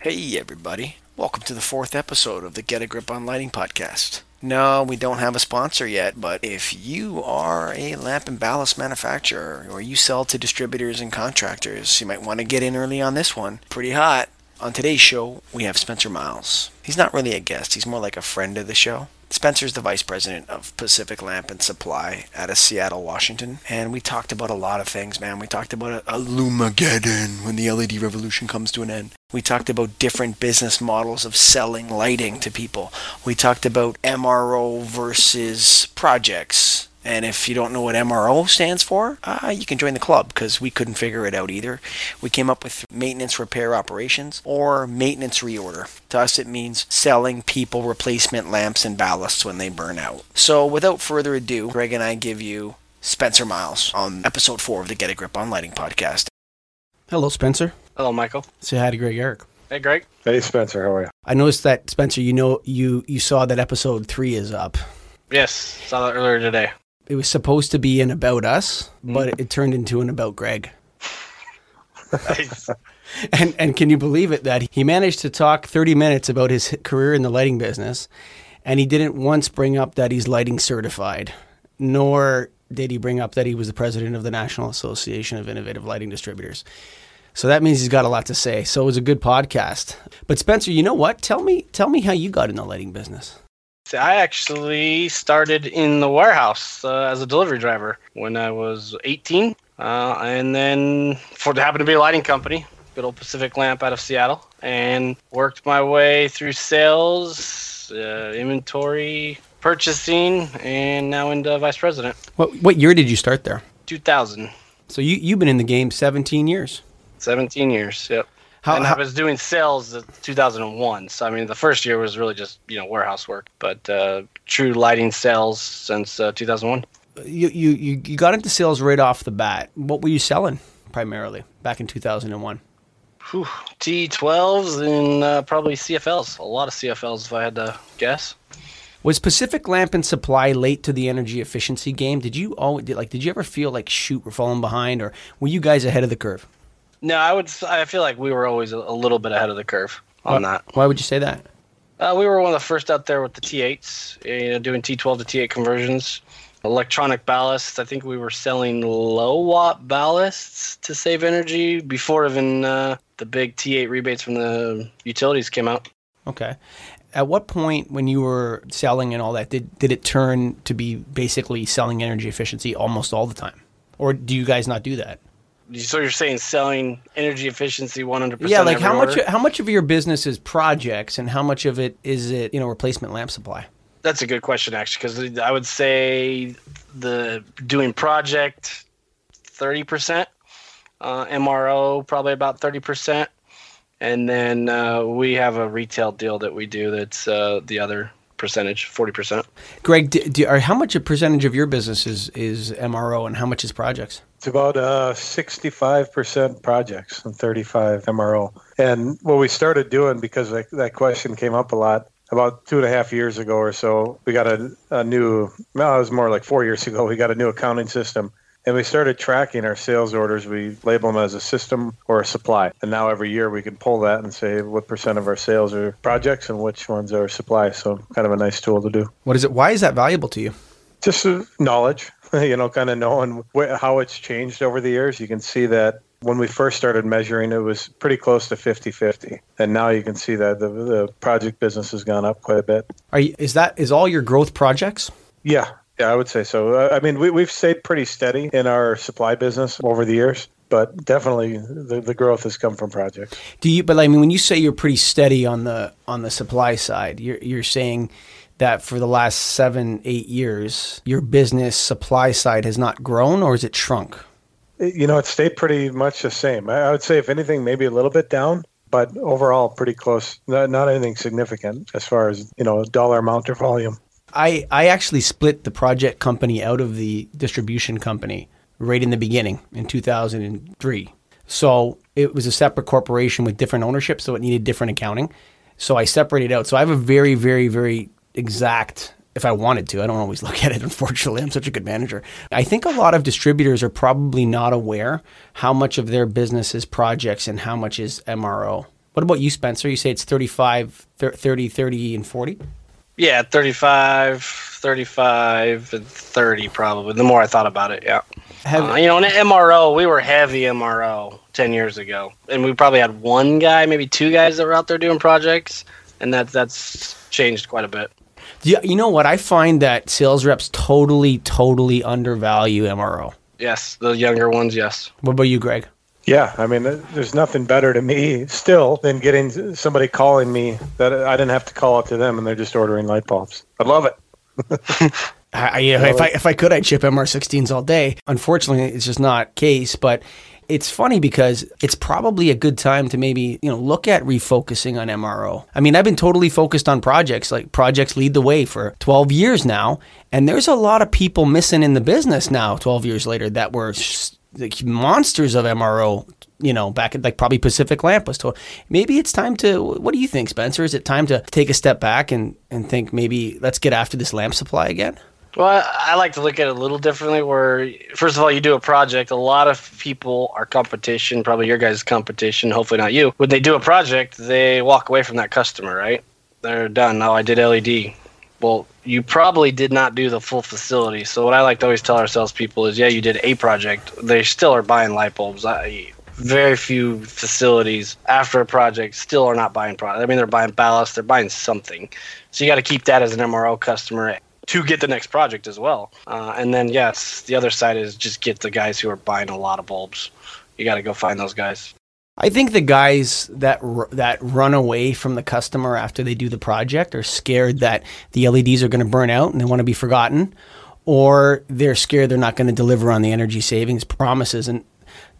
Hey, everybody. Welcome to the fourth episode of the Get a Grip on Lighting podcast. No, we don't have a sponsor yet, but if you are a lamp and ballast manufacturer or you sell to distributors and contractors, you might want to get in early on this one. Pretty hot. On today's show, we have Spencer Miles. He's not really a guest, he's more like a friend of the show. Spencer's the vice president of Pacific Lamp and Supply out of Seattle, Washington. And we talked about a lot of things, man. We talked about a, illumigeddon when the LED revolution comes to an end. We talked about different business models of selling lighting to people. We talked about MRO versus projects. And if you don't know what MRO stands for, uh, you can join the club because we couldn't figure it out either. We came up with maintenance repair operations or maintenance reorder. To us, it means selling people replacement lamps and ballasts when they burn out. So without further ado, Greg and I give you Spencer Miles on episode four of the Get a Grip on Lighting podcast. Hello, Spencer. Hello, Michael. Say hi to Greg Eric. Hey, Greg. Hey Spencer, how are you? I noticed that Spencer, you know, you you saw that episode three is up. Yes, saw that earlier today. It was supposed to be an about us, mm. but it, it turned into an about Greg. Nice. And and can you believe it that he managed to talk 30 minutes about his career in the lighting business and he didn't once bring up that he's lighting certified, nor did he bring up that he was the president of the National Association of Innovative Lighting Distributors. So that means he's got a lot to say. So it was a good podcast. But Spencer, you know what? Tell me tell me how you got in the lighting business. I actually started in the warehouse uh, as a delivery driver when I was 18, uh, and then for happened to be a lighting company, good old Pacific Lamp out of Seattle, and worked my way through sales, uh, inventory, purchasing, and now into vice president. What what year did you start there? 2000, So you you've been in the game 17 years. 17 years. Yep. How, and how- I was doing sales in 2001. So I mean, the first year was really just you know warehouse work, but uh, true lighting sales since uh, 2001. you, you you you got into sales right off the bat. What were you selling primarily back in 2001? Whew. T12s and uh, probably CFLs. A lot of CFLs, if I had to guess. Was Pacific Lamp and Supply late to the energy efficiency game? Did you always did, like? Did you ever feel like shoot we're falling behind, or were you guys ahead of the curve? No, I would. I feel like we were always a, little bit ahead of the curve on that. Why would you say that? Uh, we were one of the first out there with the T8s, you know, doing T12 to T8 conversions. Electronic ballasts. I think we were selling low watt ballasts to save energy before even uh, the big T8 rebates from the utilities came out. Okay. At what point, when you were selling and all that, did did it turn to be basically selling energy efficiency almost all the time, or do you guys not do that? So you're saying selling energy efficiency 100%? Yeah, like how much how much of your business is projects, and how much of it is it you know replacement lamp supply? That's a good question, actually, because I would say the doing project 30%, uh, MRO probably about 30%. And then uh, we have a retail deal that we do that's uh, the other percentage, 40%. Greg, do, do, or how much a percentage of your business is, is MRO and how much is projects? It's about uh, 65% projects and 35 MRO. And what we started doing, because that, that question came up a lot, about two and a half years ago or so, we got a, a new, well, it was more like four years ago, we got a new accounting system. And we started tracking our sales orders. We label them as a system or a supply. And now every year we can pull that and say what percent of our sales are projects and which ones are supply. So kind of a nice tool to do. What is it? Why is that valuable to you? just uh, knowledge, you know, kind of knowing wh- how it's changed over the years. You can see that when we first started measuring, it was pretty close to 50 50. And now you can see that the, the project business has gone up quite a bit. Are you, is that is all your growth projects? Yeah, yeah, I would say so. Uh, I mean, we, we've stayed pretty steady in our supply business over the years, but definitely the, the growth has come from projects. Do you? But I mean, when you say you're pretty steady on the on the supply side, you're you're saying that for the last seven eight years, your business supply side has not grown, or is it shrunk? You know, it stayed pretty much the same. I, I would say, if anything, maybe a little bit down, but overall pretty close. Not, not anything significant as far as, you know, dollar amount or volume. I, I actually split the project company out of the distribution company right in the beginning in 2003. So it was a separate corporation with different ownership, so it needed different accounting. So I separated out. So I have a very, very, very exact, if I wanted to, I don't always look at it, unfortunately. I'm such a good manager. I think a lot of distributors are probably not aware how much of their business is projects and how much is MRO. What about you, Spencer? You say it's 35, 30, 30, and 40? Yeah, 35, 35, and 30 probably. The more I thought about it, yeah. Have, Uh, you know, in MRO, we were heavy MRO 10 years ago. And we probably had one guy, maybe two guys that were out there doing projects. And that, that's changed quite a bit. you, you know what? I find that sales reps totally, totally undervalue MRO. Yes, the younger ones, yes. What about you, Greg? Yeah, I mean, there's nothing better to me still than getting somebody calling me that I didn't have to call it to them and they're just ordering light bulbs. I love it. I, I- if I if I could, I'd ship MR16s all day. Unfortunately, it's just not case. But it's funny because it's probably a good time to maybe you know look at refocusing on MRO. I mean, I've been totally focused on projects. Like projects lead the way for 12 years now, and there's a lot of people missing in the business now. 12 years later, that were like monsters of MRO. You know, back at like probably Pacific Lamp was told. Maybe it's time to. What do you think, Spencer? Is it time to take a step back and and think maybe let's get after this lamp supply again? Well, I, like to look at it a little differently. Where, first of all, you do a project. A lot of people are competition, probably your guys' competition. Hopefully, not you. When they do a project, they walk away from that customer, right? They're done. Oh, I did LED. Well, you probably did not do the full facility. So, what I like to always tell our salespeople is, yeah, you did a project. They still are buying light bulbs. I, very few facilities after a project still are not buying product. I mean, they're buying ballast, they're buying something. So you got to keep that as an MRO customer to get the next project as well. Uh, and then, yes, the other side is just get the guys who are buying a lot of bulbs. You got to go find those guys. I think the guys that r- that run away from the customer after they do the project are scared that the LEDs are going to burn out and they want to be forgotten, or they're scared they're not going to deliver on the energy savings promises. And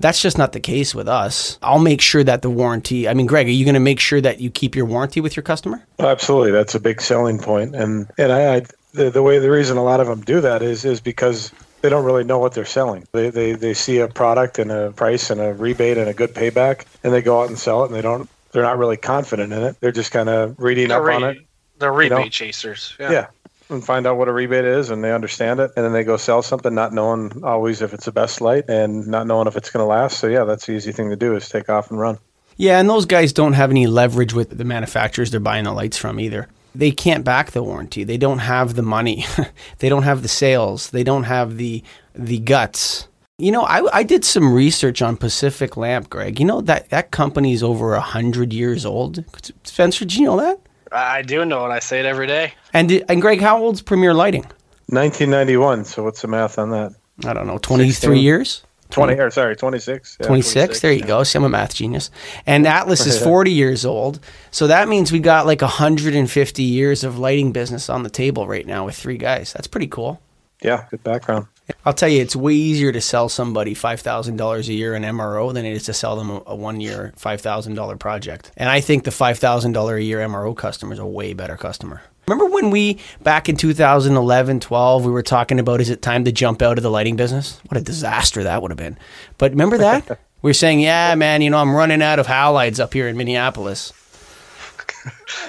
that's just not the case with us. I'll make sure that the warranty. I mean, Greg, are you going to make sure that you keep your warranty with your customer? Absolutely, that's a big selling point, and and I, I the, the way the reason a lot of them do that is is because they don't really know what they're selling. They, they they see a product and a price and a rebate and a good payback, and they go out and sell it, and they don't. They're not really confident in it. They're just kind of reading They're, up on it. they're rebate know? chasers. Yeah. and find out what a rebate is, and they understand it, and then they go sell something, not knowing always if it's the best light, and not knowing if it's going to last. So yeah, that's the easy thing to do is take off and run. Yeah, and those guys don't have any leverage with the manufacturers they're buying the lights from either. They can't back the warranty. They don't have the money. they don't have the sales. They don't have the the guts. You know, I, I did some research on Pacific Lamp, Greg. You know that that company's over a hundred years old. Spencer, did you know that? I do know it. I say it every day. And and Greg, how old's Premier Lighting? 1991. So what's the math on that? I don't know, twenty three years. 20 or sorry, 26. Yeah. 26. 26, There you yeah. go. See, I'm a math genius. And Atlas is 40 years old. So that means we got like 150 years of lighting business on the table right now with three guys. That's pretty cool. Yeah, good background. I'll tell you, it's way easier to sell somebody $5,000 a year in MRO than it is to sell them a, a one year, $5,000 project. And I think the $5,000 a year MRO customer is a way better customer. Remember when we, back in 2011, 12, we were talking about is it time to jump out of the lighting business? What a disaster that would have been. But remember that? we were saying, yeah, man, you know, I'm running out of halides up here in Minneapolis.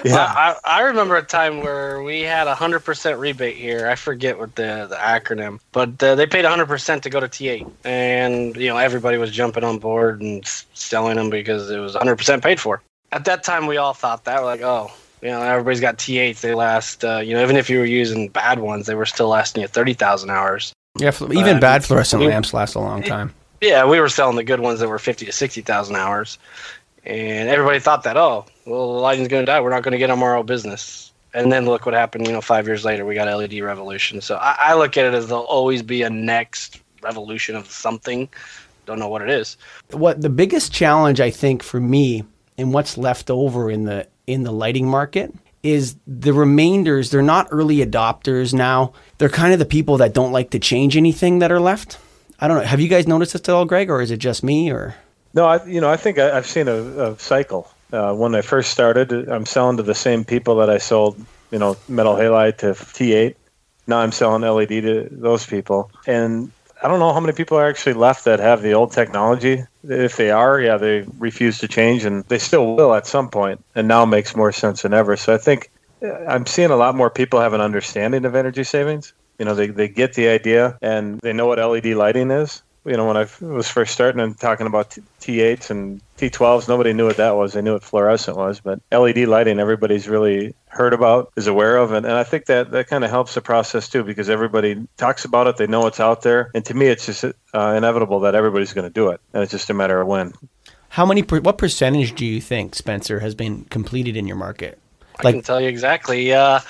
Yeah. I, I I remember a time where we had a hundred percent rebate here. I forget what the the acronym, but uh, they paid hundred percent to go to T8, and you know everybody was jumping on board and selling them because it was hundred percent paid for. At that time, we all thought that, we're like, oh, you know, everybody's got T8s. They last, uh, you know, even if you were using bad ones, they were still lasting you thirty thousand hours. Yeah, even Uh, bad fluorescent we- lamps last a long time. Yeah, we were selling the good ones that were fifty to sixty thousand hours, and everybody thought that, oh, well, the lighting's going to die. We're not going to get MRO business. And then look what happened. You know, five years later, we got LED revolution. So I, I look at it as there'll always be a next revolution of something. Don't know what it is. what the biggest challenge I think for me and what's left over in the in the lighting market is the remainders they're not early adopters now they're kind of the people that don't like to change anything that are left i don't know have you guys noticed this at all greg or is it just me or No, I, you know, I think I, I've seen a, a cycle. Uh, when I first started, I'm selling to the same people that I sold, you know, metal halide to T8. Now I'm selling LED to those people, and I don't know how many people are actually left that have the old technology. If they are, yeah, they refuse to change, and they still will at some point. And now makes more sense than ever. So I think uh, I'm seeing a lot more people have an understanding of energy savings. You know, they, they get the idea and they know what LED lighting is you know, when I was first starting and talking about T8s and T12s, nobody knew what that was. They knew what fluorescent was, but LED lighting, everybody's really heard about, is aware of, and, and I think that that kind of helps the process too because everybody talks about it. They know it's out there, and to me, it's just uh, inevitable that everybody's going to do it, and it's just a matter of when. How many? Per, what percentage do you think Spencer has been completed in your market? I can tell you exactly. Uh,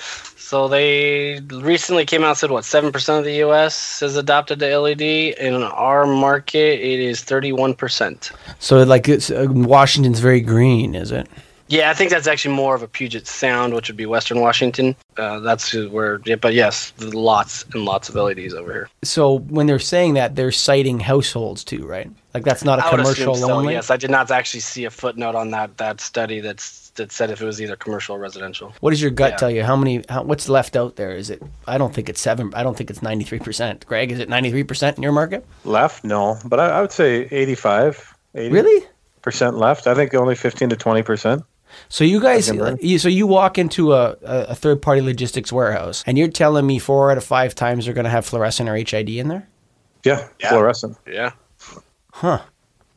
so they recently came out and said what seven percent of the U.S. has adopted the LED. In our market, it is thirty-one percent. So like it's, uh, Washington's very green, is it? Yeah, I think that's actually more of a Puget Sound, which would be Western Washington. Uh, that's where, yeah, but yes, lots and lots of LEDs over here. So when they're saying that, they're citing households too, right? Like that's not a I commercial so, only. Yes, I did not actually see a footnote on that that study that's that said if it was either commercial or residential. What does your gut Yeah. tell you? How many? How, what's left out there? Is it? I don't think it's seven. I don't think it's ninety three percent. Greg, is it ninety three percent in your market? Left? No, but I, I would say 85, 80 Really? percent left. I think only 15 to 20 percent. So you guys, you, so you walk into a, a, a third party logistics warehouse, and you're telling me four out of five times they're going to have fluorescent or HID in there? Yeah, Yeah. fluorescent. Yeah. Huh?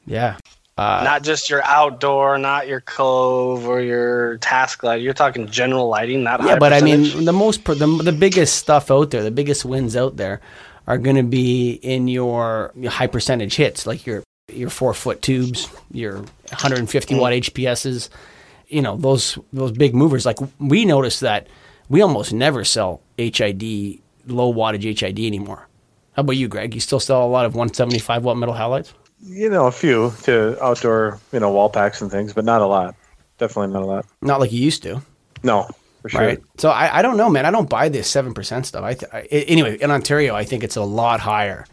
Yeah. Uh, not just your outdoor, not your cove or your task light. You're talking general lighting, not Yeah, but I mean, the most the, the biggest stuff out there, the biggest wins out there, are going to be in your, your high percentage hits, like your your four foot tubes, your 150 mm. watt HPSs. You know those those big movers. Like we noticed that we almost never sell HID low wattage HID anymore. How about you, Greg? You still sell a lot of 175 watt metal halides? You know, a few to outdoor, you know, wall packs and things, but not a lot. Definitely not a lot. Not like you used to. No, for sure. Right. So I, I don't know, man. I don't buy this seven percent stuff. I, th- I anyway in Ontario, I think it's a lot higher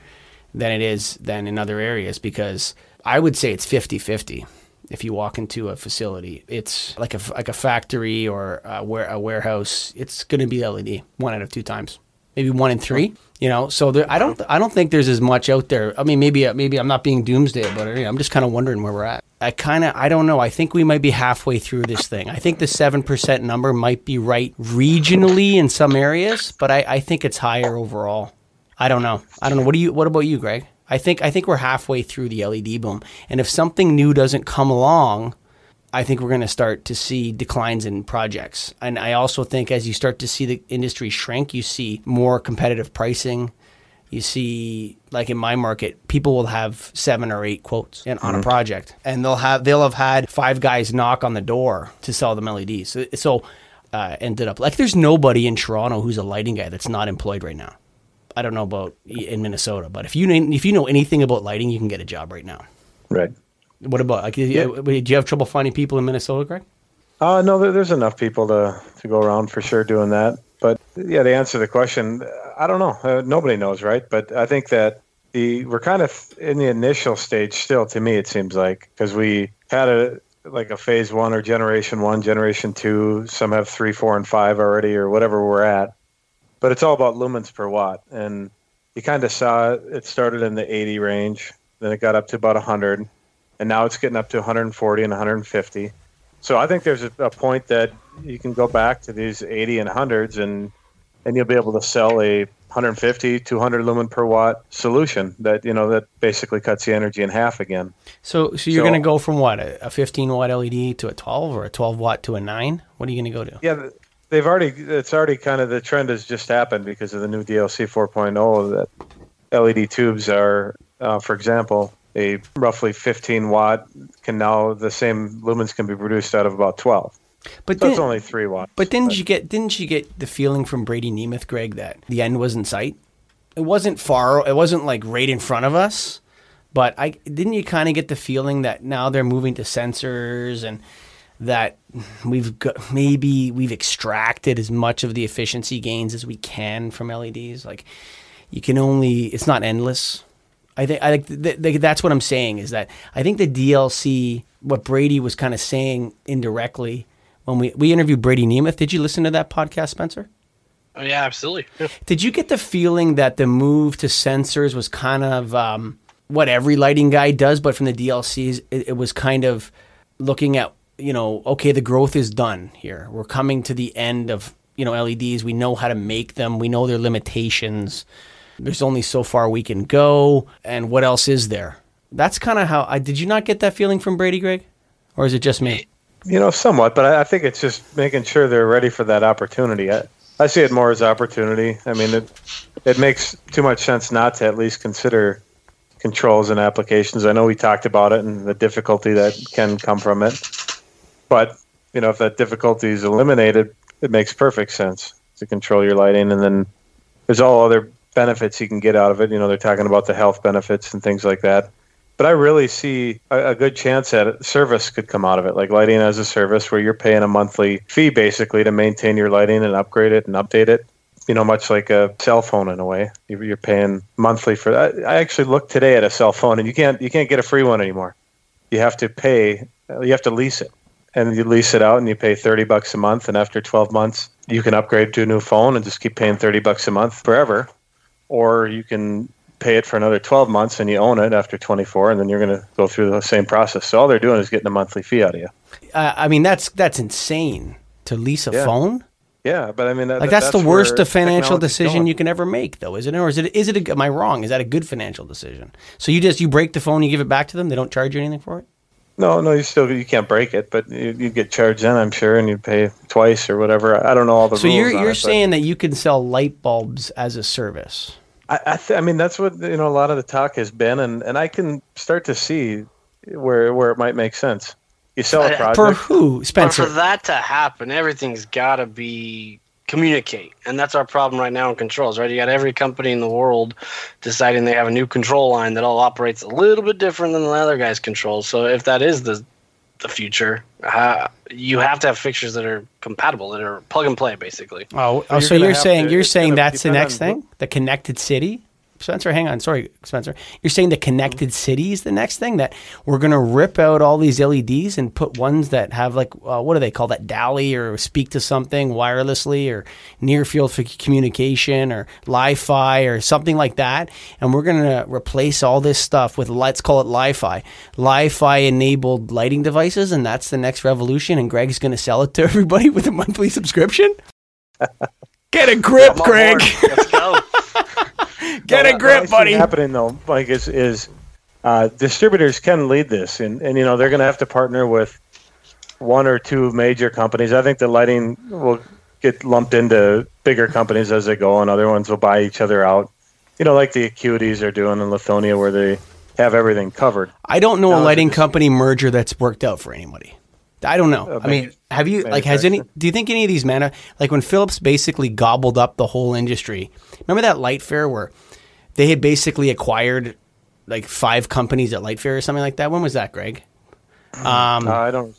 than it is than in other areas because I would say it's 50-50. If you walk into a facility, it's like a like a factory or a, ware, a warehouse. It's going to be LED one out of two times, maybe one in three. You know, so there, I don't I don't think there's as much out there. I mean, maybe uh, maybe I'm not being doomsday but. I'm just kind of wondering where we're at. I kind of I don't know. I think we might be halfway through this thing. I think the seven percent number might be right regionally in some areas, but I, I think it's higher overall. I don't know. I don't know. What do you? What about you, Greg? I think I think we're halfway through the LED boom, and if something new doesn't come along, I think we're going to start to see declines in projects. And I also think as you start to see the industry shrink, you see more competitive pricing. You see, like in my market, people will have seven or eight quotes in, on a project, and they'll have they'll have had five guys knock on the door to sell them LEDs. So, so uh, ended up like there's nobody in Toronto who's a lighting guy that's not employed right now. I don't know about in Minnesota, but if you if you know anything about lighting, you can get a job right now. Right. What about like? Yeah. Do you have trouble finding people in Minnesota, Greg? Uh, no, there's enough people to, to go around for sure doing that. But yeah, to answer the question, I don't know. Uh, nobody knows, right? But I think that the we're kind of in the initial stage still. To me, it seems like because we had a like a phase one or generation one, generation two. Some have three, four, and five already, or whatever we're at. But it's all about lumens per watt, and you kind of saw it. It started in the 80 range, then it got up to about 100, and now it's getting up to 140 and 150. So I think there's a, a point that you can go back to these 80 and 100s and and you'll be able to sell a 150 200 lumen per watt solution that you know that basically cuts the energy in half again. So, so you're So- going to go from what a, a 15 watt LED to a 12, or a 12 watt to a nine? What are you going to go to? Yeah, th- they've already it's already kind of the trend has just happened because of the new DLC 4.0 that LED tubes are uh, for example a roughly 15 watt can now the same lumens can be produced out of about 12. But So then, it's only 3 watts. but didn't you get didn't you get the feeling from Brady Nemeth, Greg, that the end was in sight? It wasn't far. It wasn't like right in front of us. But I didn't you kind of get the feeling that now they're moving to sensors and that we've got maybe we've extracted as much of the efficiency gains as we can from LEDs. Like you can only it's not endless. I think I think th- th- that's what I'm saying is that I think the DLC what Brady was kind of saying indirectly when we we interviewed Brady Nemeth. Did you listen to that podcast, Spencer? Oh, yeah, absolutely. Did you get the feeling that the move to sensors was kind of um, what every lighting guy does, but from the DLCs, it, it was kind of looking at, you know, okay, the growth is done here. We're coming to the end of, you know, LEDs. We know how to make them, we know their limitations. There's only so far we can go, and what else is there? That's kind of how I did. You not get that feeling from Brady, Greg, or is it just me? You know, somewhat, but I, I think it's just making sure they're ready for that opportunity. I, I see it more as opportunity. I mean, it it makes too much sense not to at least consider controls and applications. I know we talked about it and the difficulty that can come from it, but you know, if that difficulty is eliminated, it makes perfect sense to control your lighting, and then there's all other benefits you can get out of it. You know, they're talking about the health benefits and things like that. But I really see a, a good chance that service could come out of it, like lighting as a service, where you're paying a monthly fee basically to maintain your lighting and upgrade it and update it you know, much like a cell phone in a way. You're paying monthly for that. I actually looked today at a cell phone, and you can't you can't get a free one anymore. You have to pay. You have to lease it, and you lease it out, and you pay thirty bucks a month. And after twelve months, you can upgrade to a new phone and just keep paying thirty bucks a month forever, or you can pay it for another 12 months and you own it after 24 and then you're going to go through the same process so all they're doing is getting a monthly fee out of you uh, i mean that's that's insane to lease a yeah. phone yeah, but I mean, that, like that's, that's the worst financial decision going. you can ever make, though, isn't it? Or is it? Is it? A, am I wrong? Is that a good financial decision? So you just you break the phone, you give it back to them. They don't charge you anything for it. No, no, you still you can't break it, but you, you get charged then, I'm sure, and you pay twice or whatever. I don't know all the So rules. you're you're it, saying that you can sell light bulbs as a service. I I, th- I mean that's what you know a lot of the talk has been, and, and I can start to see where where it might make sense. You sell a project. For who, But Spencer? for that to happen, everything's got to be communicate, and that's our problem right now in controls. Right, you got every company in the world deciding they have a new control line that all operates a little bit different than the other guy's controls. So if that is the the future, uh, you have to have fixtures that are compatible, that are plug and play, basically. oh, oh you're so you're saying to- you're saying that's the next thing, the connected city. Spencer, hang on. Sorry, Spencer. You're saying the connected city is the next thing that we're going to rip out all these LEDs and put ones that have like uh, what do they call that DALI or speak to something wirelessly or near field communication or Li-Fi or something like that, and we're going to replace all this stuff with let's call it Li-Fi, Li-Fi enabled lighting devices, and that's the next revolution. And Greg's going to sell it to everybody with a monthly subscription. Get a grip, Greg. Let's go. Get Well, a grip, buddy. Happening though, Mike, is is uh, distributors can lead this, and and you know they're going to have to partner with one or two major companies. I think the lighting will get lumped into bigger companies as they go, and other ones will buy each other out. You know, like the Acuities are doing in Lithonia, where they have everything covered. I don't know No, a lighting company merger that's worked out for anybody. I don't know. I mean, have you like has any? Do you think any of these mana like when Philips basically gobbled up the whole industry? Remember that light fair where they had basically acquired like five companies at light fair or something like that? When was that, Greg? Um, Uh, I don't.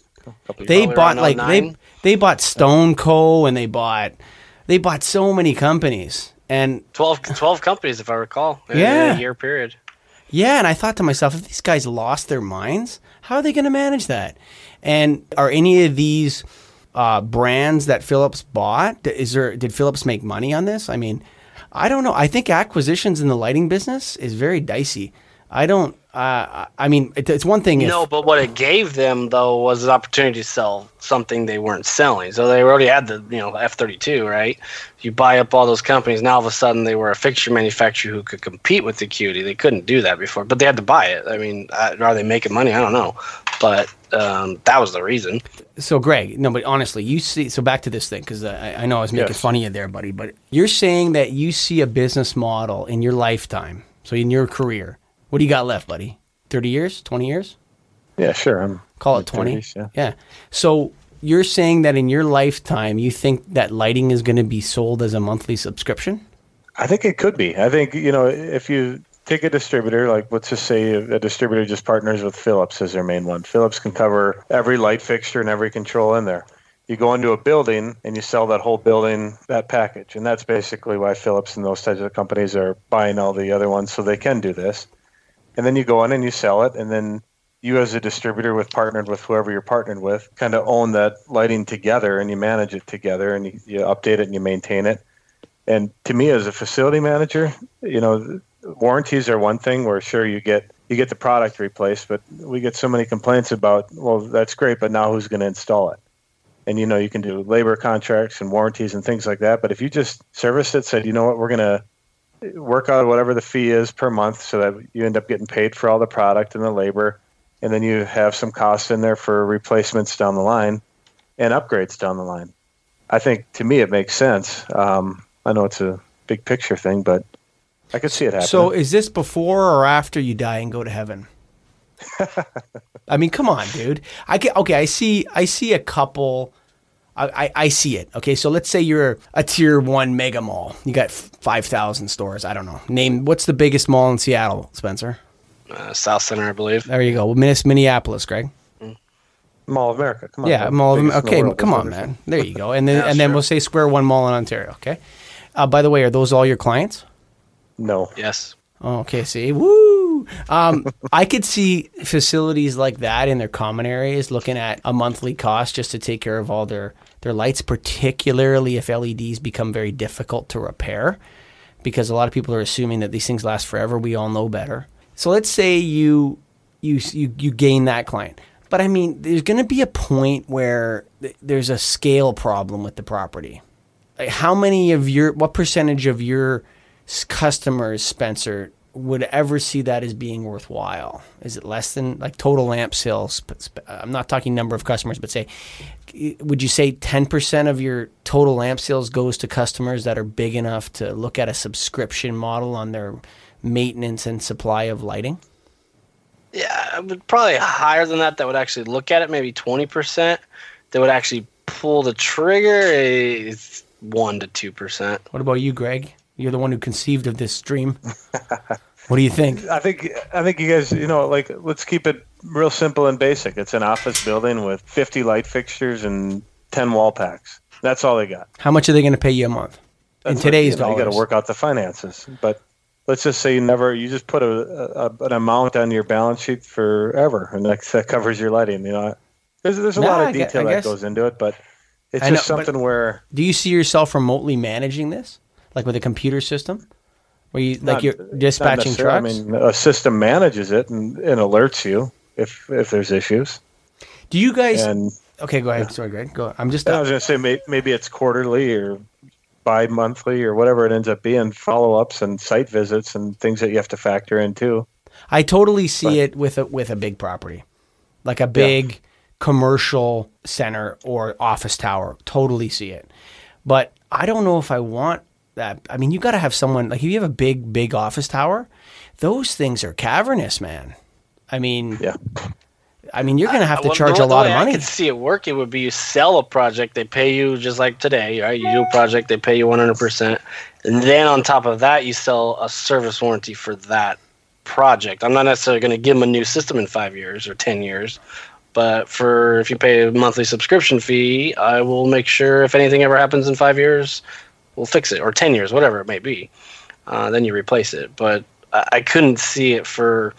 they bought like they 09. they bought Stonco and they bought they bought so many companies and 12, 12 companies, if I recall, in Yeah. a year period. Yeah, and I thought to myself, if these guys lost their minds, how are they going to manage that? And are any of these uh, brands that Philips bought? Is there? Did Philips make money on this? I mean, I don't know. I think acquisitions in the lighting business is very dicey. I don't. Uh, I mean, it, it's one thing if No, but what it gave them though was an opportunity to sell something they weren't selling. So they already had the you know F thirty two, right? You buy up all those companies. Now all of a sudden they were a fixture manufacturer who could compete with the Acuity. They couldn't do that before, but they had to buy it. I mean, uh, are they making money? I don't know, but um, that was the reason. So, Greg, no, but honestly, you see. So back to this thing because I, I know I was making Yes. fun of you there, buddy. But you're saying that you see a business model in your lifetime. So in your career, what do you got left, buddy? Thirty years? Twenty years? Yeah, sure. I'm Call it twenty. 30s, yeah. So you're saying that in your lifetime, you think that lighting is going to be sold as a monthly subscription? I think it could be. I think you know if you take a distributor, like let's just say a, distributor just partners with Philips as their main one. Philips can cover every light fixture and every control in there. You go into a building and you sell that whole building that package, and that's basically why Philips and those types of companies are buying all the other ones so they can do this. And then you go in and you sell it, and then you as a distributor with partnered with whoever you're partnered with kind of own that lighting together and you manage it together and you, you update it and you maintain it and to me as a facility manager you know warranties are one thing where sure you get you get the product replaced but we get so many complaints about well that's great but now who's going to install it and you know you can do labor contracts and warranties and things like that but if you just service it said you know what we're going to work out whatever the fee is per month so that you end up getting paid for all the product and the labor. And then you have some costs in there for replacements down the line and upgrades down the line. I think to me it makes sense. Um, I know it's a big picture thing, but I could see it happening. So is this before or after you die and go to heaven? I mean, come on, dude. I get okay. I see. I see a couple. I, I, I see it. Okay, so let's say you're a tier one mega mall. You got five thousand stores. I don't know. Name what's the biggest mall in Seattle, Spencer? Uh, Southcenter, I believe. There you go. Well, Minnes- Minneapolis, Greg. Mall of America. Come on. Yeah, man. Mall of Biggest in the Okay, world. come on, man. There you go. And then Yeah, and then we'll say Square One Mall in Ontario. Okay. Uh, by the way, are those all your clients? No. Yes. Oh, okay, see, woo! Um, I could see facilities like that in their common areas looking at a monthly cost just to take care of all their their lights, particularly if LEDs become very difficult to repair, because a lot of people are assuming that these things last forever. We all know better. So let's say you you you, you gain that client, but I mean, there's going to be a point where th- there's a scale problem with the property like, how many of your what percentage of your s- customers spencer would ever see that as being worthwhile is it less than like total lamp sales i'm not talking number of customers but say would you say 10% of your total lamp sales goes to customers that are big enough to look at a subscription model on their maintenance and supply of lighting Yeah, I would probably higher than that. That would actually look at it. Maybe twenty percent. That would actually pull the trigger. Is one to two percent. what about you greg you're the one who conceived of this stream what do you think I think I think you guys, you know, like let's keep it real simple and basic. It's an office building with 50 light fixtures and 10 wall packs. That's all they got. how much are they going to pay you a month in That's what- today's you, know, you got to work out the finances. But let's just say you never, you just put a, a an amount on your balance sheet forever, and that, that covers your lighting. You know, there's there's a lot of detail I that goes into it, but it's I just know, something where Do you see yourself remotely managing this, like with a computer system, where you like not- you're dispatching trucks? I mean, a system manages it and, and alerts you if if there's issues. Do you guys? And okay, go ahead. Sorry, Greg. Go. I'm just. I was going to say may, maybe it's quarterly or bi-monthly or whatever it ends up being, follow-ups and site visits and things that you have to factor in too. I totally see But- it with a with a big property, like a big commercial center or office tower. Totally see it, but I don't know if I want that. I mean, you got to have someone like if you have a big big office tower, those things are cavernous, man. I mean, Yeah. I mean, you're going to have to Well, charge the, a lot of money. I could see it work. It would be you sell a project, they pay you just like today, right? You do a project, they pay you 100%. And then on top of that, you sell a service warranty for that project. I'm not necessarily going to give them a new system in five years or 10 years. But for if you pay a monthly subscription fee, I will make sure if anything ever happens in five years, we'll fix it, or 10 years, whatever it may be. Uh, then you replace it. But I, I couldn't see it for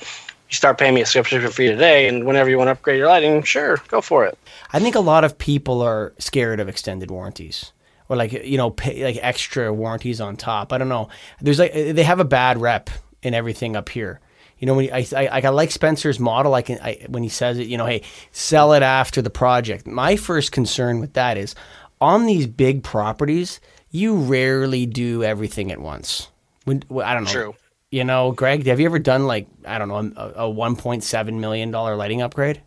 you start paying me a subscription fee today, and whenever you want to upgrade your lighting, sure, go for it. I think a lot of people are scared of extended warranties or like you know pay, like extra warranties on top. I don't know. There's like they have a bad rep in everything up here. You know, when I, I, I like Spencer's model, I can I, when he says it, you know, hey, sell it after the project. My first concern with that is on these big properties, you rarely do everything at once. When, well, I don't know. True. You know, Greg, have you ever done like I don't know a, a 1.7 million dollar lighting upgrade?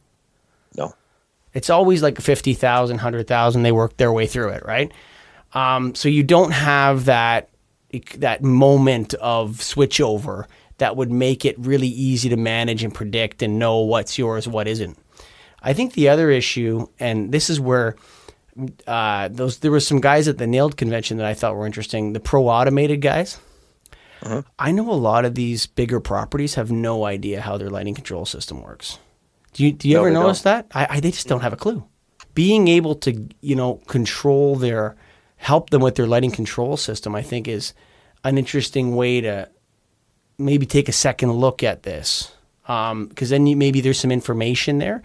No. It's always like 50,000, 100,000. They work their way through it, right? Um, so you don't have that that moment of switchover that would make it really easy to manage and predict and know what's yours, what isn't. I think the other issue, and this is where uh, those there were some guys at the NAILD convention that I thought were interesting. The pro automated guys. I know a lot of these bigger properties have no idea how their lighting control system works. Do you do you No, ever notice that? I, I they just don't have a clue. Being able to you know control their help them with their lighting control system, I think is an interesting way to maybe take a second look at this because then you, maybe there's some information there.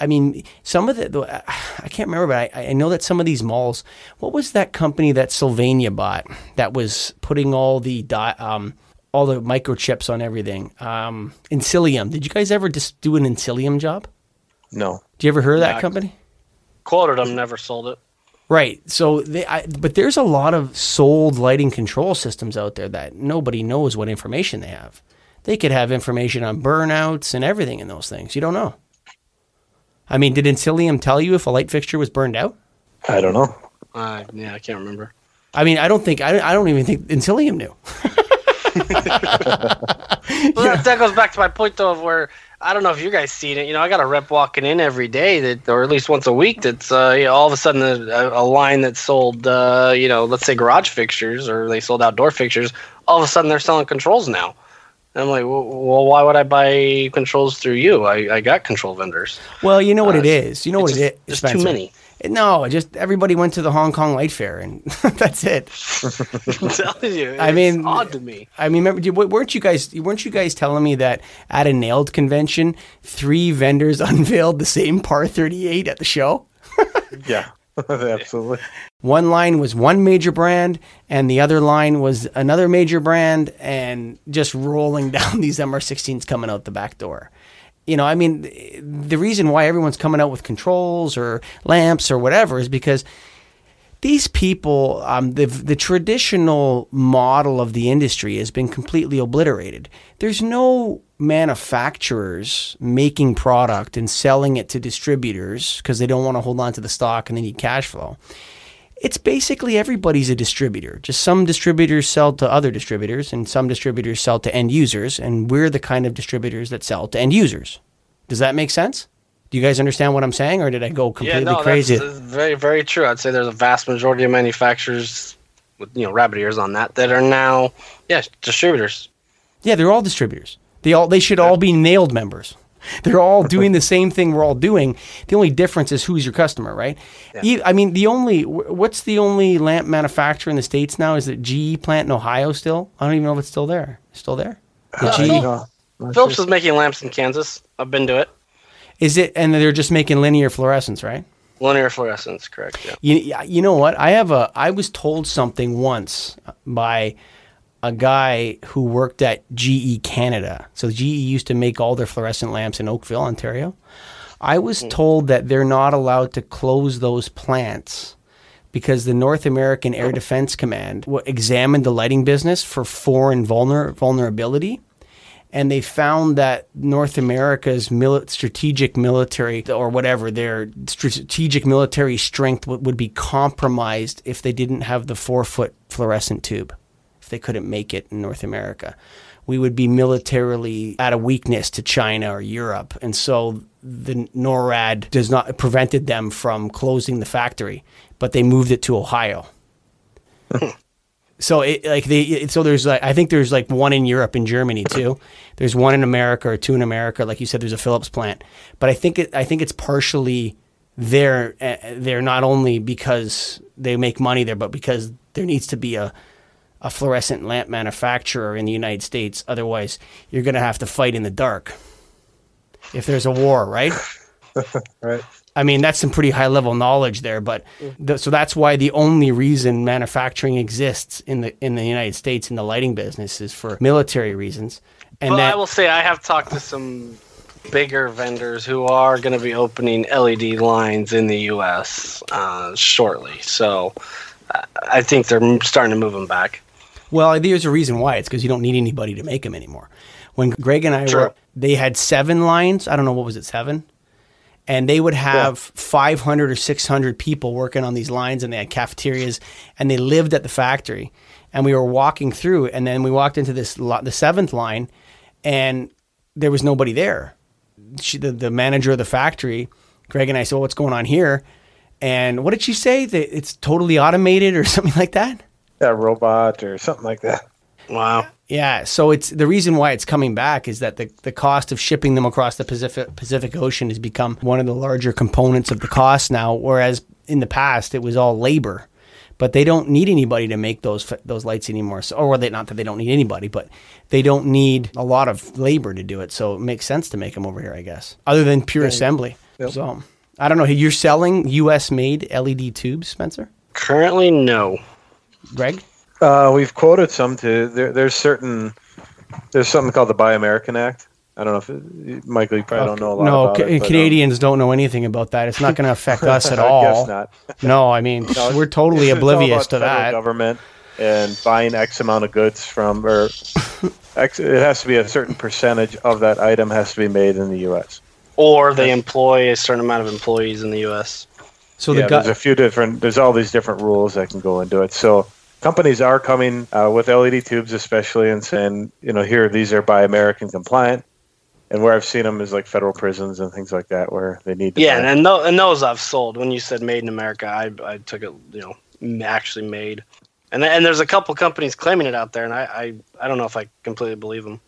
I mean, some of the, the I can't remember, but I, I know that some of these malls. What was that company that Sylvania bought that was putting all the di- um, all the microchips on everything? Um, Encelium. Did you guys ever just do an Encelium job? No. Did you ever hear of that Yeah. company? Quoted them, never sold it. Right. So they, I, but there's a lot of sold lighting control systems out there that nobody knows what information they have. They could have information on burnouts and everything in those things. You don't know. I mean, did Encelium tell you if a light fixture was burned out? I don't know. Uh, yeah, I can't remember. I mean, I don't think I, I don't even think Encelium knew. Well, that, that goes back to my point though, of where I don't know if you guys seen it. You know, I got a rep walking in every day that, or at least once a week. That's uh, you know, all of a sudden a, a line that sold, uh, you know, let's say garage fixtures or they sold outdoor fixtures. All of a sudden they're selling controls now. And I'm like, well, well, why would I buy controls through you? I, I got control vendors. Well, you know what Uh, it is. You know what It's it just- is. There's too Spencer. many. No, just everybody went to the Hong Kong Light Fair, and that's it. I'm telling you, I mean- odd to me. I mean, remember, weren't you guys weren't you guys telling me that at a NAILD convention, three vendors unveiled the same Par 38 at the show? Yeah, absolutely. One line was one major brand, and the other line was another major brand, and just rolling down these MR16s coming out the back door. You know, I mean, the reason why everyone's coming out with controls or lamps or whatever is because these people, um, the the traditional model of the industry has been completely obliterated. There's no manufacturers making product and selling it to distributors because they don't want to hold on to the stock and they need cash flow. It's basically everybody's a distributor. Just some distributors sell to other distributors and some distributors sell to end users, and we're the kind of distributors that sell to end users. Does that make sense? Do you guys understand what I'm saying, or did I go completely yeah, no, crazy? That's, that's very, very true. I'd say there's a vast majority of manufacturers with you know rabbit ears on that that are now, yeah, distributors. Yeah, they're all distributors. They all they should all be NAILD members. They're all doing the same thing we're all doing. The only difference is who's your customer, right? Yeah. I mean, the only what's the only lamp manufacturer in the states now? Is it GE plant in Ohio still? I don't even know if it's still there. Still there? The Uh, GE Philips is making lamps in Kansas. I've been to it. Is it? And they're just making linear fluorescence, right? Linear fluorescence, correct? Yeah. You, you know what? I have a. I was told something once by a guy who worked at GE Canada. So GE used to make all their fluorescent lamps in Oakville, Ontario. I was hmm. told that they're not allowed to close those plants because the North American Air oh. Defense Command examined the lighting business for foreign vulner- vulnerability and they found that North America's strategic military or whatever their strategic military strength w- would be compromised if they didn't have the four foot fluorescent tube. If they couldn't make it in North America, we would be militarily at a weakness to China or Europe, and so the NORAD does not prevented them from closing the factory, but they moved it to Ohio. Hmm. So it like they it, so there's like I think there's like one in Europe and Germany too. There's one in America or two in America. Like you said, there's a Philips plant, but I think it I think it's partially there uh, there not only because they make money there, but because there needs to be a a fluorescent lamp manufacturer in the United States. Otherwise, you're going to have to fight in the dark if there's a war, right? Right. I mean, that's some pretty high level knowledge there, but th- so that's why the only reason manufacturing exists in the in the United States in the lighting business is for military reasons. And Well, that I will say I have talked to some bigger vendors who are going to be opening LED lines in the U.S. Uh, shortly. So uh, I think they're starting to move them back. well, there's a reason why. It's because you don't need anybody to make them anymore. When Greg and I were, they had seven lines. I don't know what was it, seven, and they would have 500 or 600 people working on these lines, and they had cafeterias, and they lived at the factory. And we were walking through, and then we walked into this lo- the seventh line, and there was nobody there. She, the, the manager of the factory, Greg and I said, well, "What's going on here?" And what did she say? That it's totally automated or something like that. Yeah, robot or something like that. Wow. Yeah, so it's the reason why it's coming back is that the, the cost of shipping them across the Pacific Pacific Ocean has become one of the larger components of the cost now. Whereas in the past it was all labor, but they don't need anybody to make those those lights anymore. So, or they not that they don't need anybody, but they don't need a lot of labor to do it. So it makes sense to make them over here, I guess. Other than pure assembly. Yep. So I don't know. You're selling U.S. made LED tubes, Spencer? Currently, no. Greg? Uh, we've quoted some to there, there's certain there's something called the Buy American Act I don't know if it, Michael, you probably don't know a lot no, about Ca- it. but, um, Canadians don't know anything about that. It's not going to affect us at I all. guess not. No, I mean No, we're totally it's- it's all oblivious about to that. Government and buying X amount of goods from, or X, it has to be a certain percentage of that item has to be made in the U.S. Or they employ a certain amount of employees in the U.S. So yeah, the there's a few different. There's all these different rules that can go into it. So companies are coming uh, with LED tubes, especially, and saying, you know, here these are Buy American compliant. And where I've seen them is like federal prisons and things like that, where they need to. Yeah, and and, and those I've sold. When you said made in America, I I took it, you know, actually made. And th- and there's a couple companies claiming it out there, and I I, I don't know if I completely believe them.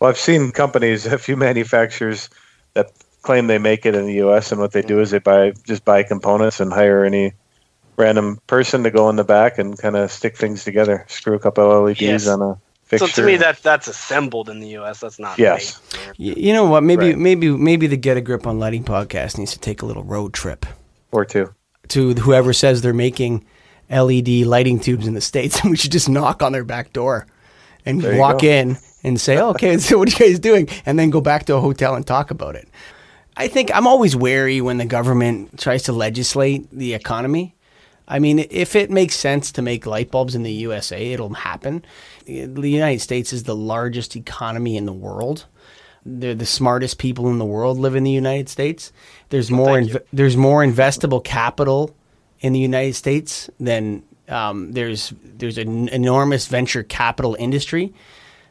Well, I've seen companies, a few manufacturers that claim they make it in the U.S. and what they do is they buy just buy components and hire any random person to go in the back and kind of stick things together, screw a couple of LEDs Yes. on a fixture. So to me, that that's assembled in the U.S. That's not. Yes. made. You know what? Maybe Right. maybe maybe the Get a Grip on Lighting podcast needs to take a little road trip or two. to whoever says they're making LED lighting tubes in the states, and we should just knock on their back door and There walk go. in and say, "Okay, so what are you guys doing?" and then go back to a hotel and talk about it. I think I'm always wary when the government tries to legislate the economy. I mean, if it makes sense to make light bulbs in the USA, it'll happen. The United States is the largest economy in the world. They're the smartest people in the world live in the United States. There's more inv- there's more investable capital in the United States than um, there's there's an enormous venture capital industry.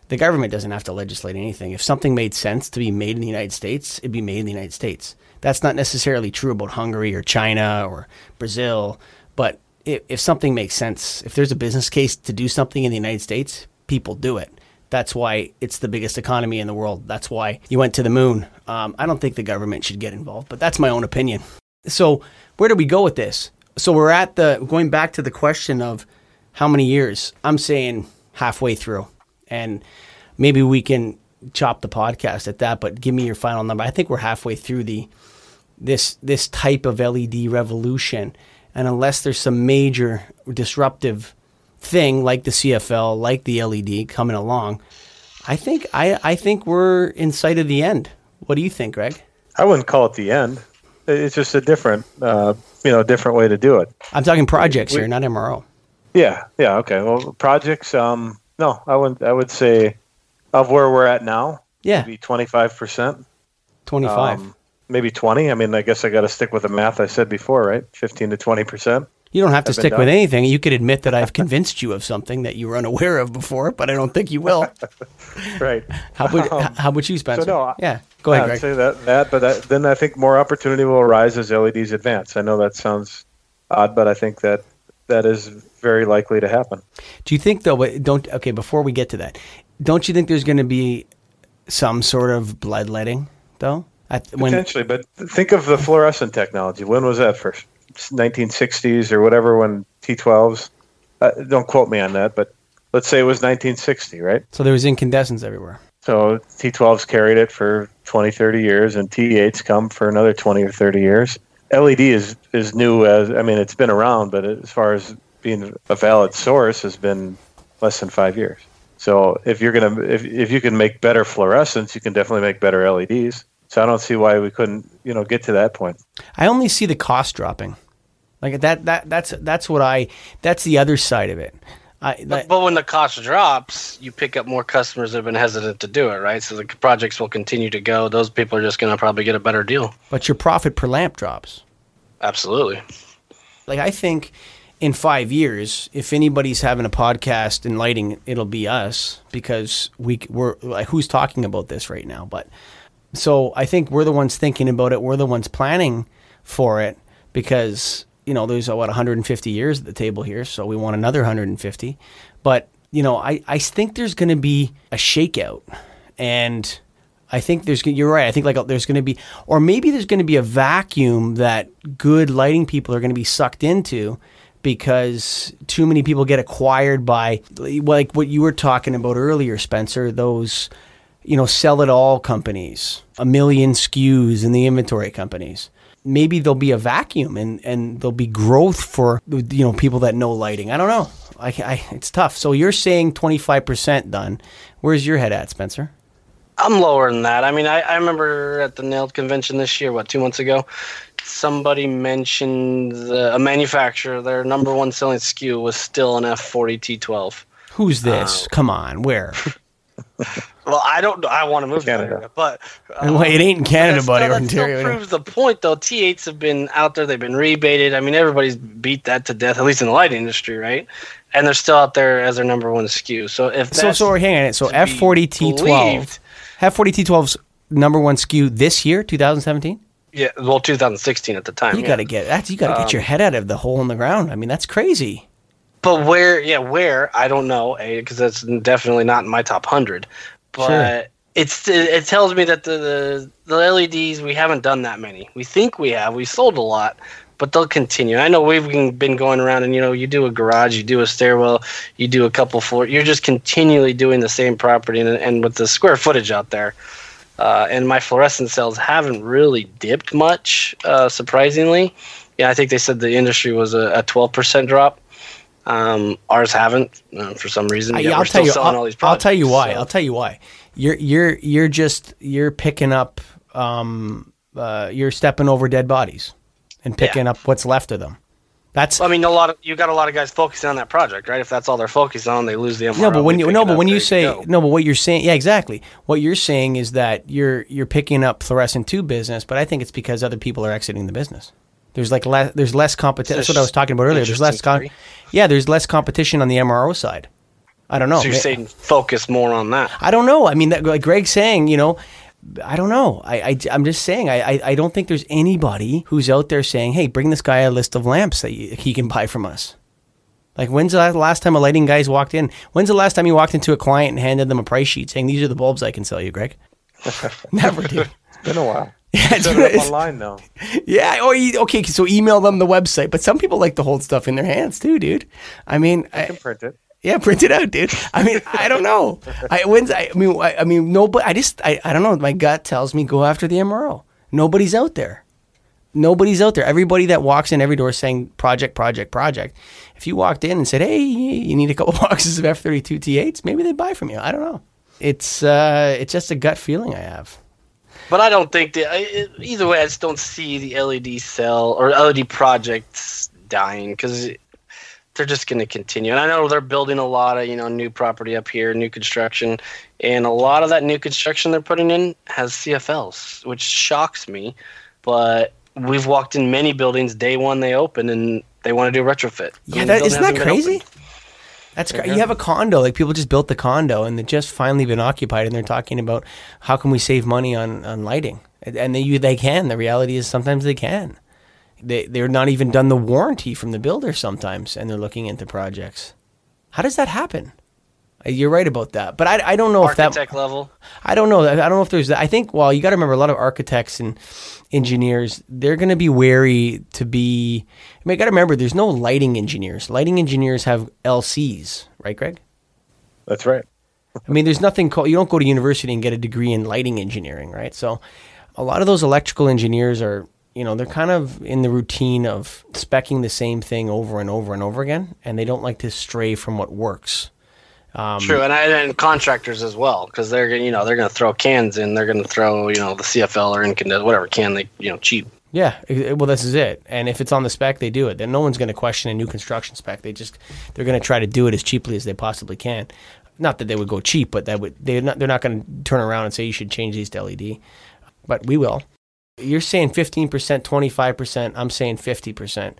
The government doesn't have to legislate anything. If something made sense to be made in the United States, it'd be made in the United States. That's not necessarily true about Hungary or China or Brazil, but if, if something makes sense, if there's a business case to do something in the United States, people do it. That's why it's the biggest economy in the world. That's why you went to the moon. Um, I don't think the government should get involved, but that's my own opinion. So, where do we go with this? So, we're at the going back to the question of how many years. I'm saying halfway through, and maybe we can chop the podcast at that. But give me your final number. I think we're halfway through the this this type of LED revolution, and unless there's some major disruptive thing like the CFL, like the LED coming along, I think I, I think we're in sight of the end. What do you think, Greg? I wouldn't call it the end. It's just a different, uh, you know, different way to do it. I'm talking projects We- here, not MRO. Yeah, yeah, okay. Well, projects, um, no, I would, I would say, of where we're at now, Yeah, maybe twenty five percent, 25. Um, maybe twenty. I mean, I guess I got to stick with the math I said before, right? Fifteen to twenty percent. you don't have to I've stick with anything. You could admit that I've convinced you of something that you were unaware of before, but I don't think you will. Right. How about Um, how about you, Spencer? no, I- yeah, go ahead, I'd Greg. say that, that, but that, then I think more opportunity will arise as LEDs advance. I know that sounds odd, but I think that that is very likely to happen. Do you think though? Don't okay. Before we get to that, don't you think there's going to be some sort of bloodletting though? At, when Potentially, but think of the fluorescent technology. When was that first? 1960s or whatever when T12s. Uh, don't quote me on that, but let's say it was 1960, right? so there was incandescents everywhere. So T12s carried it for 20, 30 years, and T8s come for another 20 or 30 years. LED is is new as I mean it's been around, but as far as being a valid source has been less than five years. So if you're gonna if if you can make better fluorescence, you can definitely make better LEDs. So I don't see why we couldn't you know get to that point. I only see the cost dropping. Like that that that's that's what I that's the other side of it. I But, that, but when the cost drops, you pick up more customers that have been hesitant to do it, right? So the projects will continue to go. Those people are just going to probably get a better deal. but your profit per lamp drops. Absolutely. Like I think in 5 years if anybody's having a podcast in lighting it'll be us because we we're like who's talking about this right now but so I think we're the ones thinking about it we're the ones planning for it because you know there's uh, what 150 years at the table here so we want another 150 but you know I I think there's going to be a shakeout and I think there's you're right. I think like there's going to be, or maybe there's going to be a vacuum that good lighting people are going to be sucked into because too many people get acquired by like what you were talking about earlier, Spencer. Those you know sell it all companies, a million SKUs in the inventory companies. Maybe there'll be a vacuum and and there'll be growth for you know people that know lighting. I don't know. I, I it's tough. So you're saying 25% done. Where's your head at, Spencer? I'm lower than that. I mean, I, I remember at the NAILD convention this year, what, two months ago, somebody mentioned the, a manufacturer, their number one selling SKU was still an F40 T12. Who's this? Uh, Come on, where? Well, I don't. I want to move Canada. to Canada, but well, it ain't in um, Canada, that buddy, still, or that still Ontario. proves the point, though. T8s have been out there; they've been rebated. I mean, everybody's beat that to death, at least in the light industry, right? And they're still out there as their number one SKU. So if So, that's so hang on. So to be F forty T twelve, believed- F forty T 12's number one SKU this year, two thousand seventeen. yeah, well, 2016 at the time. You yeah. got to get that's you got to get your um, head out of the hole in the ground. I mean, that's crazy. But where, yeah, where I don't know, because that's definitely not in my top hundred. But Sure. it's it tells me that the, the the LEDs we haven't done that many. We think we have. We sold a lot, but they'll continue. I know we've been been going around, and you know, you do a garage, you do a stairwell, you do a couple floor. You're just continually doing the same property, and, and with the square footage out there. Uh, and my fluorescent cells haven't really dipped much, uh, surprisingly. Yeah, I think they said the industry was a, a 12% drop. Um, ours haven't uh, for some reason. I, will tell you. I'll, I'll tell you why. so- I'll tell you why. You're you're you're just you're picking up. Um, uh, you're stepping over dead bodies and picking up what's left of them. That's I mean, a lot of you got a lot of guys focusing on that project, right? If that's all they're focused on, they lose the MRO. no, but when you no, but when you say go. no, but what you're saying, yeah, exactly. What you're saying is that you're you're picking up fluorescent tube business, but I think it's because other people are exiting the business. There's like less, there's less competition. That's what I was talking about earlier. There's less, con- yeah, there's less competition on the MRO side. I don't know. so you're saying focus more on that. I don't know. I mean, that, like Greg's saying, you know, I don't know. I, I am just saying. I, I I don't think there's anybody who's out there saying, "Hey, bring this guy a list of lamps that you, he can buy from us." Like, when's the last time a lighting guy's walked in? When's the last time you walked into a client and handed them a price sheet saying, "These are the bulbs I can sell you, Greg"? Never, dude. It's been a while. Yeah, it's- Set it up online though. yeah. Oh, you- okay. So email them the website, but some people like to hold stuff in their hands too, dude. I mean, I I, can print it. yeah, print it out, dude. I mean, I don't know. I when's I, I mean, I, I mean, no, but I just, I, I don't know. My gut tells me go after the MRO. Nobody's out there. Nobody's out there. Everybody that walks in every door saying project, project, project. If you walked in and said, "Hey, you need a couple boxes of F thirty two T8s," maybe they'd buy from you. I don't know. It's, uh, it's just a gut feeling I have. But I don't think that I, either way. I just don't see the LED cell or LED projects dying because they're just going to continue. And I know they're building a lot of you know new property up here, new construction, and a lot of that new construction they're putting in has CFLs, which shocks me. But we've walked in many buildings day one they open and they want to do retrofit. Yeah, that, isn't that crazy? opened. That's cra- you have a condo like people just built the condo and they just finally been occupied and they're talking about how can we save money on, on lighting. And they you they can. The reality is sometimes they can. They they're not even done the warranty from the builder sometimes and they're looking into projects. How does that happen you're right about that but I, I don't know if that Architect level. I don't know. I don't know if there's that. I think, well, you got to remember a lot of architects and engineers, they're going to be wary to be. I mean, got to remember there's no lighting engineers. Lighting engineers have LCs, right, Greg? That's right. I mean, there's nothing called, you don't go to university and get a degree in lighting engineering, right? So a lot of those electrical engineers are, you know, they're kind of in the routine of specking the same thing over and over and over again, and they don't like to stray from what works. Um, True, and I, and contractors as well, because they're gonna, you know they're going to throw cans in. They're going to throw you know the CFL or incandescent, whatever can they you know cheap. Yeah, well, this is it. And if it's on the spec, they do it. Then no one's going to question a new construction spec. They just they're going to try to do it as cheaply as they possibly can. Not that they would go cheap, but that would they're not they're not going to turn around and say you should change these to LED. But we will. You're saying fifteen percent, twenty five percent. I'm saying fifty percent.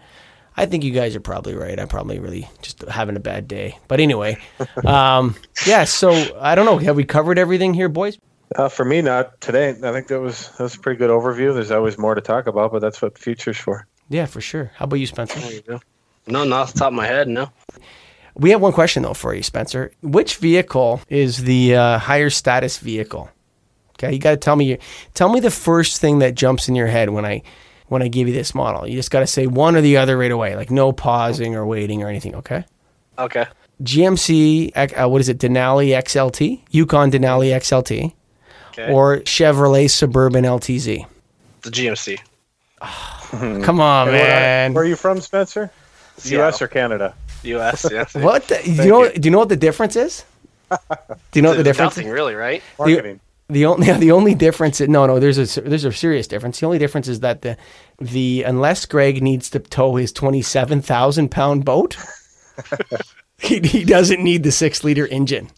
I think you guys are probably right. I'm probably really just having a bad day. But anyway, um, yeah. So I don't know. Have we covered everything here, boys? Uh, for me, not today. I think that was that was a pretty good overview. There's always more to talk about, but that's what future's for. Yeah, for sure. How about you, Spencer? There you go. No, not off the top of my head. No. We have one question though for you, Spencer. Which vehicle is the uh, higher status vehicle? Okay, you got to tell me. Your, tell me the first thing that jumps in your head when I when I give you this model. You just got to say one or the other right away, like no pausing or waiting or anything. Okay. Okay. GMC, uh, what is it? Denali XLT, Yukon Denali XLT, Okay. or Chevrolet Suburban LTZ. the GMC. Come on, And where- man. Where are you from, Spencer? Seattle. U.S. or Canada? U.S. Yeah. What? The, do you know? Do you know what the difference is? Do you know what the difference? Nothing really, right? Marketing. The only the only difference no no there's a there's a serious difference. The only difference is that the the unless Greg needs to tow his twenty seven thousand pound boat, he, he doesn't need the six liter engine,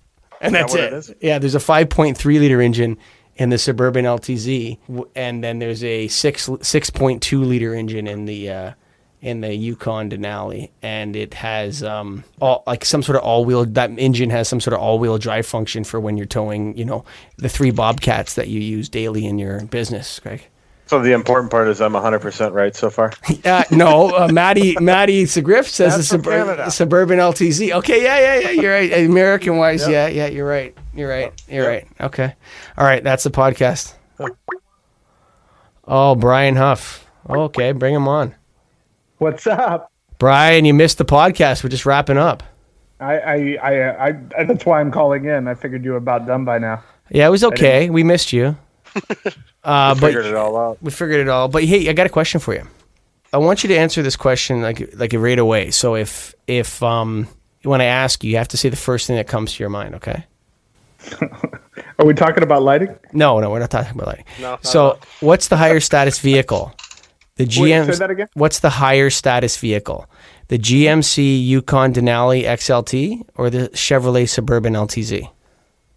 and that's what it. it? Yeah, there's a five point three liter engine in the suburban LTZ, and then there's a six six point two liter engine in the. Uh, in the Yukon Denali, and it has um, all like some sort of all wheel. That engine has some sort of all wheel drive function for when you're towing, you know, the three Bobcats that you use daily in your business, Greg. So the important part is I'm 100% right so far. Uh, no, uh, Maddie Maddie Segriff says That's the from suburban, suburban LTZ. Okay, yeah, yeah, yeah. You're right. American wise, yeah, yeah. You're right. You're right. You're right. Okay. All right. That's the podcast. Oh, Brian Huff. Okay, bring him on. What's up? Brian, you missed the podcast. We're just wrapping up. I, I, I, I, I that's why I'm calling in. I figured you were about done by now. Yeah, it was okay. We missed you. Uh, but Figured it all out. we figured it all. But hey, I got a question for you. I want you to answer this question like like right away. So if if um when I ask you, you have to say the first thing that comes to your mind. Okay? Are we talking about lighting? No, no, we're not talking about lighting. No, So what's the higher status vehicle? The GM. say that again? What's the higher status vehicle? The GMC Yukon Denali XLT or the Chevrolet Suburban LTZ?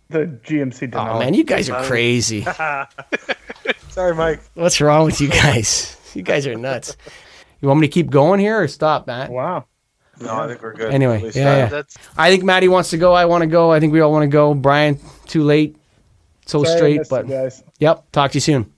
The GMC Denali. Oh man, you guys are crazy. Sorry, Mike. What's wrong with you guys? You guys are nuts. You want me to keep going here or stop, Matt? Wow. No, I think we're good. Anyway, At yeah, I- yeah. That's I think Maddie wants to go. I want to go. I think we all want to go. Brian, too late. So Sorry straight, but guys. yep. Talk to you soon.